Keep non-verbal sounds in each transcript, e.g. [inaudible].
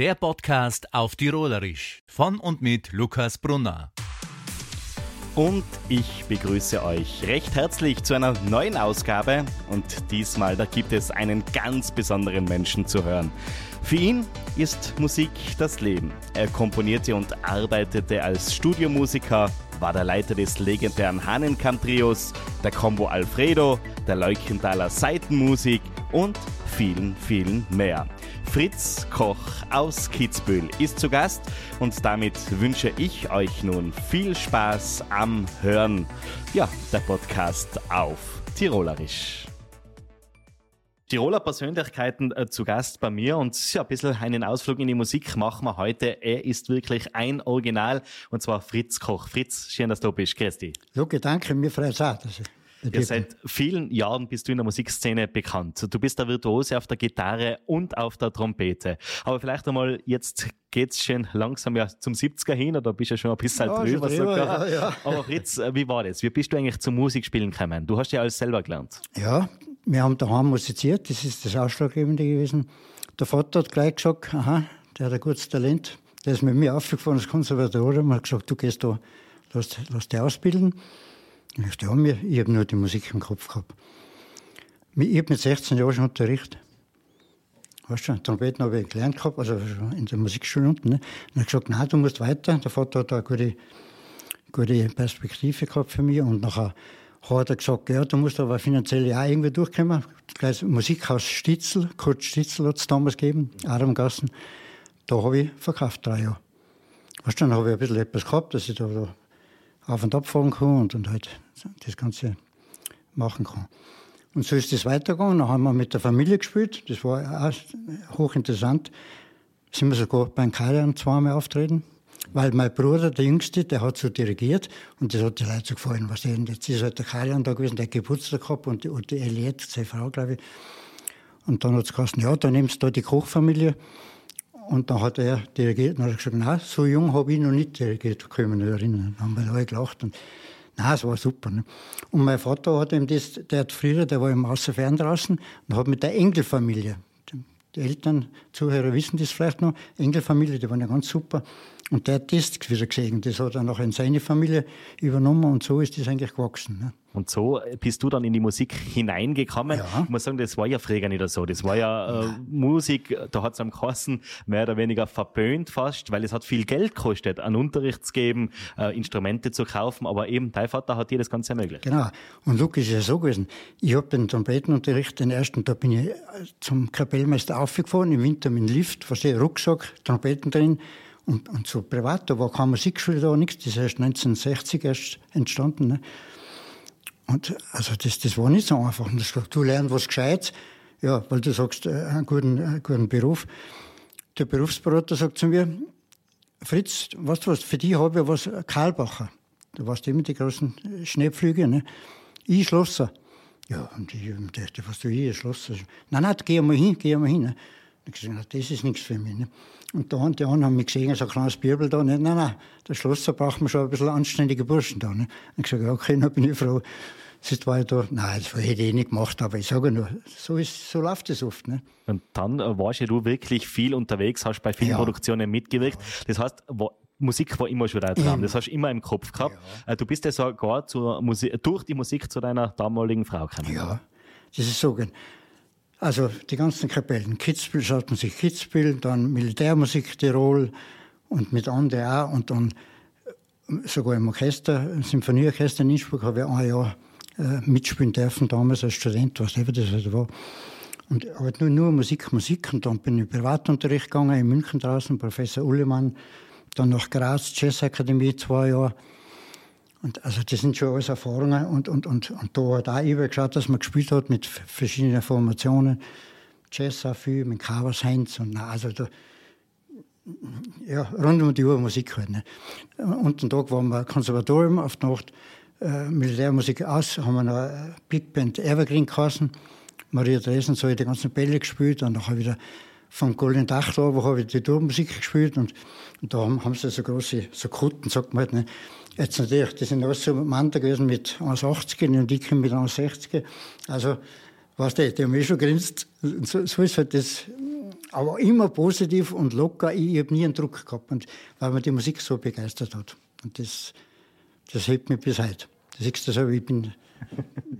Der Podcast auf Tirolerisch von und mit Lukas Brunner. Und ich begrüße euch recht herzlich zu einer neuen Ausgabe. Und diesmal, da gibt es einen ganz besonderen Menschen zu hören. Für ihn ist Musik das Leben. Er komponierte und arbeitete als Studiomusiker, war der Leiter des legendären Hahnenkamp-Trios, der Combo Alfredo, der Leukenthaler Seitenmusik und vielen, vielen mehr. Fritz Koch aus Kitzbühel ist zu Gast und damit wünsche ich euch nun viel Spaß am Hören. Ja, der Podcast auf Tirolerisch. Tiroler Persönlichkeiten äh, zu Gast bei mir und ja, ein bisschen einen Ausflug in die Musik machen wir heute. Er ist wirklich ein Original und zwar Fritz Koch. Fritz, schön, dass du bist. Grüß dich. Luke, danke, mir freut es auch. Ja, seit vielen Jahren bist du in der Musikszene bekannt. Du bist der Virtuose auf der Gitarre und auf der Trompete. Aber vielleicht einmal, jetzt geht's schon langsam ja zum 70er hin oder bist du ja schon ein bisschen ja, drüber, drüber sogar. Ja, ja. Aber Fritz, äh, wie war das? Wie bist du eigentlich zum Musikspielen gekommen? Du hast ja alles selber gelernt. Ja, wir haben daheim musiziert, das ist das Ausschlaggebende gewesen. Der Vater hat gleich gesagt, aha, der hat ein gutes Talent. Der ist mit mir aufgefahren ins Konservatorium und hat gesagt, du gehst da, lass, lass dich ausbilden. Ich sagte, ja, nur die Musik im Kopf gehabt. Ich habe mit 16 Jahren schon Unterricht. Weißt du, Trompeten habe ich gelernt gehabt, also in der Musikschule unten. Ne? Und er gesagt, nein, du musst weiter. Der Vater hat da eine gute, gute Perspektive gehabt für mich. Und nachher hat er gesagt, ja, du musst aber finanziell auch irgendwie durchkommen. Gleich Musikhaus Stitzel, Kurt Stitzel hat es damals gegeben, Aramgassen. Da habe ich verkauft, drei Jahre. Weißt du, dann habe ich ein bisschen etwas gehabt, dass ich da, da auf und ab fahren kann und, und halt das Ganze machen kann. Und so ist es weitergegangen. Dann haben wir mit der Familie gespielt. Das war auch hochinteressant. Sind wir sogar beim Karian zweimal auftreten. Weil mein Bruder, der Jüngste, der hat so dirigiert und das hat die Leute so gefallen. Was denn? Jetzt ist halt der Karian da gewesen, der hat Geburtstag gehabt und und die Eliette, seine Frau, glaube ich. Und dann hat es gesagt, ja, dann nimmst du da die Kochfamilie. Und dann hat er dirigiert und hat gesagt, nein, so jung habe ich noch nicht dirigiert, kann ich erinnern. Dann haben wir alle gelacht. Und, nein, es war super. Ne? Und mein Vater hat ihm das, der hat früher, der war im Außerfern draußen und hat mit der Engelfamilie, die Eltern, Zuhörer wissen das vielleicht noch, Engelfamilie, die waren ja ganz super. Und der hat das wieder gesehen. Das hat er nachher in seine Familie übernommen und so ist das eigentlich gewachsen. Ne? Und so bist du dann in die Musik hineingekommen. Ja. Ich muss sagen, das war ja früher nicht so. Das war ja äh, Musik, da hat es am Kassen mehr oder weniger verböhnt fast, weil es hat viel Geld gekostet, einen Unterricht zu geben, äh, Instrumente zu kaufen, aber eben dein Vater hat dir das Ganze ermöglicht. Genau. Und Lukas ist ja so gewesen. Ich habe den Trompetenunterricht, den ersten, da bin ich zum Kapellmeister aufgefahren, im Winter mit dem Lift, verstehe, Rucksack, Trompeten drin. Und, und so privat, da war keine Musikschule da, nichts. Das ist erst 1960 erst entstanden. Ne? Und also das, das war nicht so einfach. Und das, du lernst was Gescheites, ja, weil du sagst, äh, einen guten, einen guten Beruf. Der Berufsberater sagt zu mir, Fritz, weißt du was, für dich habe ich was, Karlbacher. Da warst du immer die großen Schneepflüge, ne? Ich Schlosser. Ja, und ich dachte, was du hier, Schlosser? Nein, nein, geh mal hin, geh mal hin. Ne? Ich gesagt, das ist nichts für mich. Ne? Und da und die anderen haben mich gesehen, so ein kleines Bibel da. Ne? Nein, nein, der Schlosser braucht man schon ein bisschen anständige Burschen da. Ne? Und ich gesagt, okay, dann bin ich froh. Das war ja da, nein, das hätte ich nicht gemacht, aber ich sage nur, so, ist, so läuft es oft. Ne? Und dann äh, warst ja du wirklich viel unterwegs, hast bei vielen ja. Produktionen mitgewirkt. Das heißt, Musik war immer schon dein Traum, das hast du immer im Kopf gehabt. Ja. Äh, du bist ja sogar zur Musik, durch die Musik zu deiner damaligen Frau gekommen. Ja, das ist so. Also die ganzen Kapellen, Kitzbühel schaut man sich Kitzbühel, dann Militärmusik Tirol und mit anderen auch und dann äh, sogar im Orchester, im Symphonieorchester in Innsbruck habe ich ein Jahr äh, mitspielen dürfen, damals als Student, was immer das halt war. Und halt nur, nur Musik, Musik. Und dann bin ich in Privatunterricht gegangen, in München draußen, Professor Ullemann, dann nach Graz, Jazzakademie, zwei Jahre. Und also das sind schon alles Erfahrungen. Und, und, und, und da hat auch übergeschaut, dass man gespielt hat mit verschiedenen Formationen. Jazz auch viel, mit Covers Heinz und also da, ja, rund um die Uhr Musik halt. Ne. Und den Tag waren wir Konservatorium auf die Nacht, äh, Militärmusik aus, haben wir noch Big Band Evergreen geheißen. Maria Dresen so die ganzen Bälle gespielt und nachher wieder vom Golden Dachlober habe ich die Turmmusik gespielt und, und da haben, sie so große, so Kutten, sagt man halt, ne, Jetzt natürlich, das sind alles so Männer gewesen mit 1,80 und ich mit 1,60. Also, weißt du, die haben mich schon grinst. so, so ist halt das, aber immer positiv und locker. Ich, ich habe nie einen Druck gehabt, und, weil mir die Musik so begeistert hat. Und das, das hält mich bis heute. Das du selber, ich bin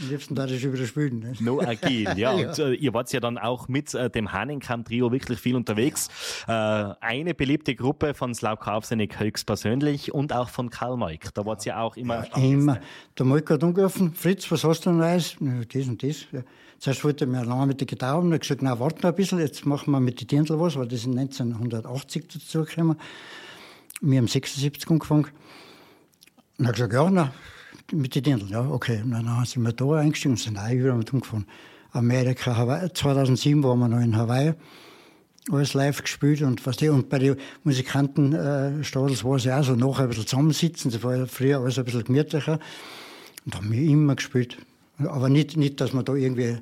am liebsten da ich überspielen. Ne? No agil, ja. [laughs] ja. Und, äh, ihr wart ja dann auch mit äh, dem Hahnenkamm-Trio wirklich viel unterwegs. Ja. Äh, eine beliebte Gruppe von Slav Kaufsenig höchstpersönlich und auch von Karl Moik. Da wart ihr auch immer. Ja, immer. Der Moik hat angerufen, Fritz, was hast du denn Neues? Das und das. Ja. Zuerst wollte er mir lange mit der Gitarre und hat gesagt, na, warte noch ein bisschen, jetzt machen wir mit den Dirndl was, weil das ist 1980 dazu gekommen. Wir haben 76 angefangen. Und er hat gesagt, ja, na, mit den Dirndl, ja, okay. Und dann sind wir da eingestiegen und sind auch überall mit umgefahren. Amerika, Hawaii. 2007 waren wir noch in Hawaii. Alles live gespielt und was die, und bei den Musikanten, äh, Stadels war es ja auch so, nachher ein bisschen zusammensitzen, das war ja früher alles ein bisschen gemütlicher. Und haben wir immer gespielt. Aber nicht, nicht, dass wir da irgendwie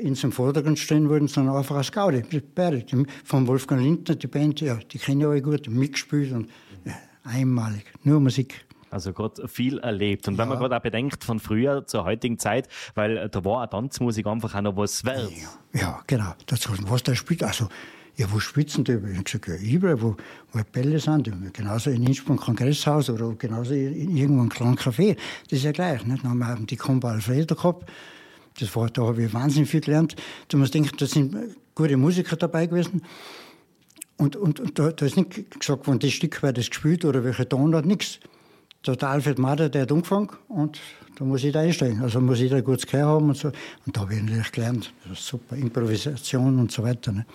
in zum Vordergrund stehen würden, sondern einfach als Gaudi. Beide. Von Wolfgang Lindner, die Band, ja, die kennen ja alle gut, mitgespielt und ja, einmalig. Nur Musik. Also gerade viel erlebt. Und ja. wenn man gerade auch bedenkt, von früher zur heutigen Zeit, weil äh, da war auch Tanzmusik einfach auch noch was wert. Ja, ja genau. Das, was der spielt, also ja, wo spitzen die? Ich habe gesagt, ja, überall, wo, wo Bälle sind. Genauso in Innsbruck Kongresshaus oder genauso in irgendwo ein kleinen Café. Das ist ja gleich. Nicht? Dann haben wir die Combo Alfredo gehabt. Das war, da habe ich wahnsinnig viel gelernt. Du musst denken, da sind gute Musiker dabei gewesen. Und, und, und da, da ist nicht gesagt worden, das Stück war das gespielt oder welcher Ton hat, nichts. Der Alfred Mader, der hat angefangen und da muss ich da einsteigen. Also muss ich da gutes Gehör haben und so. Und da habe ich natürlich gelernt. Super Improvisation und so weiter. Ne?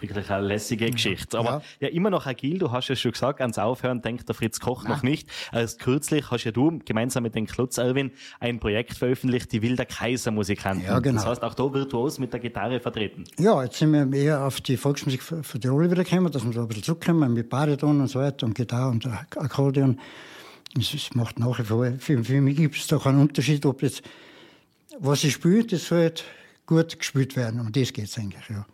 Wirklich eine lässige Geschichte. Aber ja. ja. immer noch agil. Du hast ja schon gesagt, ans Aufhören denkt der Fritz Koch Nein. noch nicht. Erst kürzlich hast ja du gemeinsam mit dem Klutz Erwin ein Projekt veröffentlicht, die Wilder Kaiser Musikanten. Ja, genau. Das heißt, auch da virtuos mit der Gitarre vertreten. Ja, jetzt sind wir mehr auf die Volksmusik für die Rolle wieder gekommen, dass wir da ein bisschen zurückkommen mit Bariton und so weiter und Gitarre und Akkordeon. Es macht nach wie vor, für, für mich gibt es da keinen Unterschied, ob das, was ich spiele, das soll halt gut gespielt werden. Um das geht es eigentlich, ja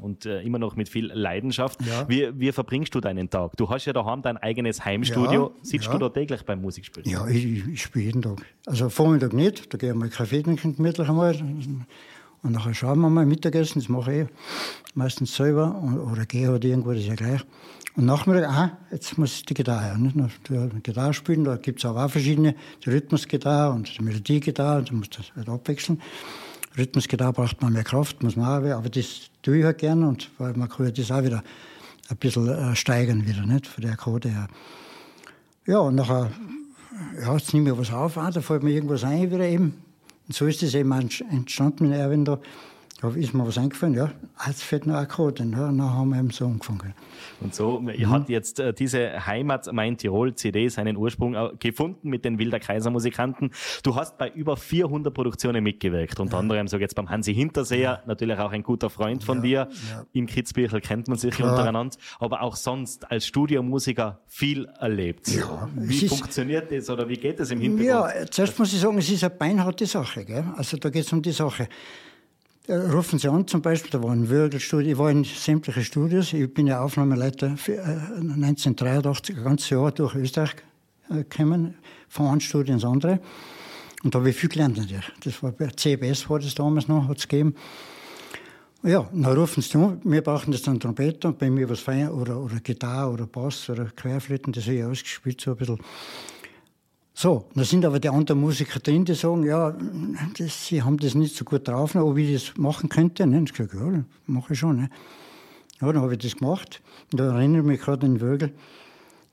und äh, immer noch mit viel Leidenschaft. Ja. Wie, wie verbringst du deinen Tag? Du hast ja daheim dein eigenes Heimstudio. Ja, Sitzt ja. du da täglich beim Musikspielen? Ja, ich, ich spiele jeden Tag. Also Vormittag nicht, da gehe ich mal Kaffee trinken gemütlich einmal. Und nachher schauen wir mal Mittagessen, das mache ich meistens selber. Oder gehe halt irgendwo, das ist ja gleich. Und Nachmittag, aha, jetzt muss ich die Gitarre, nicht nur die Gitarre spielen, da gibt es auch, auch verschiedene, die Rhythmusgitarre und die Melodiegitarre, da muss das halt abwechseln. Rhythmusgitarre braucht man mehr Kraft, muss man auch, aber das tue ich halt gerne und weil man kann das auch wieder ein bisschen äh, steigern wieder, nicht, von der Akkorde her. Ja, und nachher, ja, jetzt nehme ich was auf, ah, da fällt mir irgendwas ein wieder eben. Und so ist das eben entstanden mit Erwin da. Da ist mir was eingefallen, ja, jetzt fällt noch ein Code, ja, dann haben wir eben so angefangen. Und so mhm. hat jetzt äh, diese Heimat Main Tirol CD seinen Ursprung äh, gefunden mit den Wilder Kaiser Musikanten. Du hast bei über 400 Produktionen mitgewirkt, unter ja. anderem so jetzt beim Hansi Hinterseher, ja. natürlich auch ein guter Freund von ja. dir. Im Kitzbüchel kennt man sich Klar. untereinander, aber auch sonst als Studiomusiker viel erlebt. Ja, wie funktioniert das oder wie geht das im Hintergrund? Ja, zuerst muss ich sagen, es ist eine beinharte Sache. Gell? Also da geht es um die Sache. Rufen Sie an, zum Beispiel, da war ein Würgelstudio, ich war in sämtlichen Studios, ich bin ja Aufnahmeleiter für, äh, 1983, ein ganzes Jahr durch Österreich äh, gekommen, von einem Studio ins andere. Und da habe ich viel gelernt natürlich. Das war CBS war das damals noch, hat es gegeben. Ja, dann rufen sie an, wir brauchen das dann Trompeter, bei mir was Feier oder, oder Gitarre oder Bass oder Querflöten, das habe ich ausgespielt, so ein bisschen. So, da sind aber die anderen Musiker drin, die sagen, ja, das, sie haben das nicht so gut drauf, ob ich das machen könnte. Ne? Ich gesagt, ja, mache ich schon. Ne? Ja, dann habe ich das gemacht. Und da erinnere ich mich gerade an den Vögel.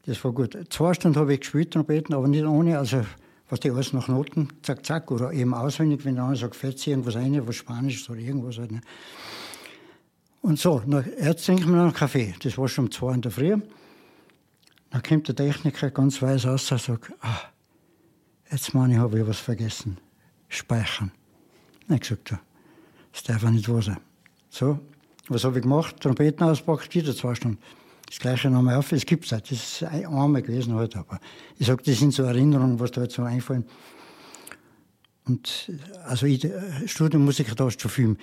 Das war gut. Zwei Stunden habe ich gespielt, Trompeten, aber nicht ohne, also was die alles nach Noten, zack, zack, oder eben auswendig, wenn andere sagt, fällt irgendwas ein, was Spanisches oder irgendwas halt. Ne? Und so, jetzt trinken wir noch einen Kaffee. Das war schon um zwei in der Früh. Dann kommt der Techniker ganz weiß aus und sagt, ah, Jetzt meine ich, habe ich was vergessen. Speichern. Ich gesagt, das darf ja nicht wahr sein. So, was habe ich gemacht? Trompeten auspackt, wieder zwei Stunden. Das gleiche nochmal auf. Es gibt es halt. Das ist einmal gewesen heute. Aber ich sage, das sind so Erinnerungen, was da jetzt so einfallen. Und also ich, äh, Studiomusiker, da hast du viel.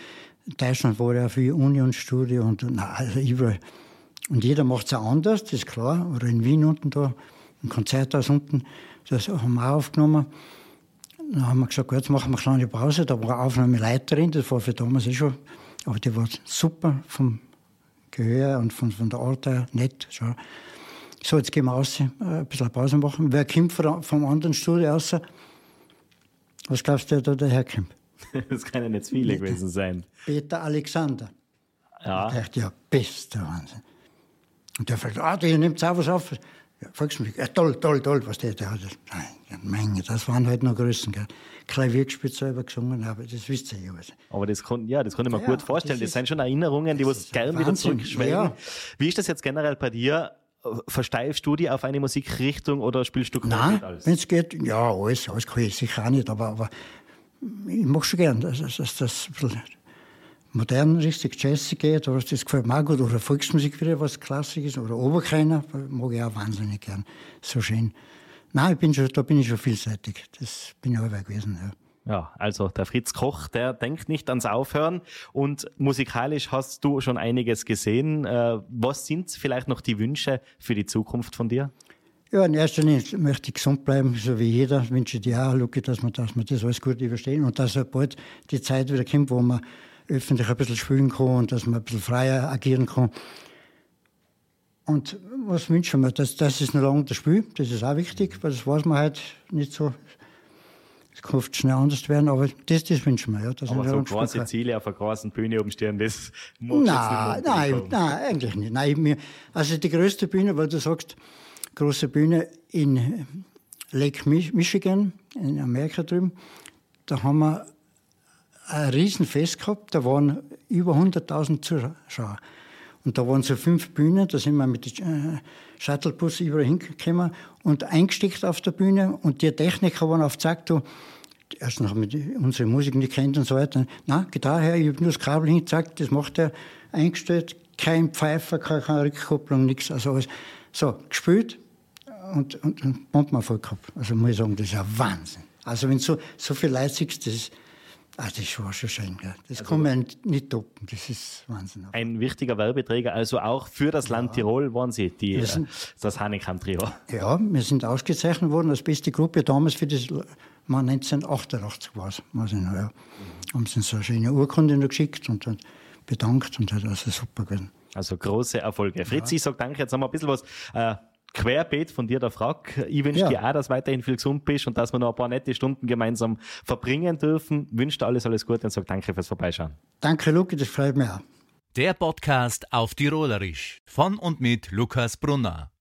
In Deutschland war ja viel Unionsstudio und na, also überall. Und jeder macht es auch anders, das ist klar. Oder in Wien unten da, im Konzerthaus unten. Das haben wir aufgenommen. Dann haben wir gesagt, jetzt machen wir eine kleine Pause. Da war eine Aufnahmeleiterin, das war für damals eh schon Aber die war super vom Gehör und von, von der Art her, nett. Schon. So, jetzt gehen wir raus, äh, ein bisschen Pause machen. Wer kommt vom, vom anderen Studio raus? Was glaubst du, da daherkommt? [laughs] das können nicht viele gewesen sein. Peter Alexander. Ja. Ich dachte, ja, bester Wahnsinn. Und der fragt, ah, der nimmt auch was auf. Volksmusik, ja, toll, toll, toll, was der da hat. Nein, eine Menge, das waren halt noch Größen. Gell. Klavier gespielt, selber gesungen, aber das wisst ihr ja. Was. Aber das, kon, ja, das konnte ich mir Ja, gut vorstellen. Das, das sind schon Erinnerungen, die was ist gern wieder Wahnsinn, zurückschwelgen. ja. Wie ist das jetzt generell bei dir? Versteifst du dich auf eine Musikrichtung oder spielst du Nein, alles? wenn es geht, ja, alles, alles kann ich sicher auch nicht, aber, aber ich mache schon gern, dass, dass das ein bisschen modern, richtig jazzig geht, oder das gefällt mir auch gut, oder Volksmusik wieder, was Klassik ist, oder Oberkreiner, mag ich auch wahnsinnig gern, so schön. Nein, ich bin schon, da bin ich schon vielseitig, das bin ich auch gewesen, ja. Ja, also der Fritz Koch, der denkt nicht ans Aufhören und musikalisch hast du schon einiges gesehen. Äh, Was sind vielleicht noch die Wünsche für die Zukunft von dir? Ja, in erster Linie möchte ich gesund bleiben, so wie jeder. Wünsche ich dir auch, Luki, dass wir, dass wir das alles gut überstehen und dass bald die Zeit wieder kommt, wo man öffentlich ein bisschen spielen kann und dass man ein bisschen freier agieren kann. Und was wünschen wir? Das, das ist noch lange das Spiel, das ist auch wichtig, weil das weiß man halt nicht so. Es kann oft schnell anders werden, aber das, das wünschen wir. Ja, dass Aber so große kann. Ziele auf einer großen Bühne oben stehen, das muss Nein, nein, nein, eigentlich nicht. Nein, mir, also die größte Bühne, weil du sagst, große Bühne in Lake Mi- Michigan, in Amerika drüben, da haben wir ein Riesenfest gehabt, da waren über 100.000 Zuschauer. Und da waren so fünf Bühnen, da sind wir mit dem äh, Shuttlebus überall hingekommen und eingesteckt auf der Bühne und die Techniker waren auf Zack, du, erst noch mit unsere Musik nicht kennt und so weiter. Na, Gitarre her, ich habe nur das Kabel hingezeigt, das macht er eingestellt, kein Pfeifer, keine, Rückkopplung, nichts. Also alles. So, gespielt und, und, und Bomben voll gehabt. Also muss ich sagen, das ist ein Wahnsinn. Also wenn so, so viel siehst, das, ah, das war schon schön. Gell. Das kann man nicht toppen, das ist Wahnsinn. Ein wichtiger Werbeträger, also auch für das Land Tirol waren Sie, die, äh, sind- das Hanekamp-Trio. Ja, wir sind ausgezeichnet worden als beste Gruppe damals für das mal 1988 war es. weiß ich noch, ja. Haben sie uns so eine schöne Urkunde noch geschickt und dann bedankt und hat also super gewesen. Also große Erfolge. Fritz, ich sag danke, jetzt haben wir ein bisschen was äh, querbeet von dir, der Frag. Ich wünsche Ja. dir auch, dass du weiterhin viel gesund bist und dass wir noch ein paar nette Stunden gemeinsam verbringen dürfen. Wünsche dir alles, alles Gute und sag danke fürs Vorbeischauen. Danke, Luki, das freut mich auch. Der Podcast auf Tirolerisch von und mit Lukas Brunner.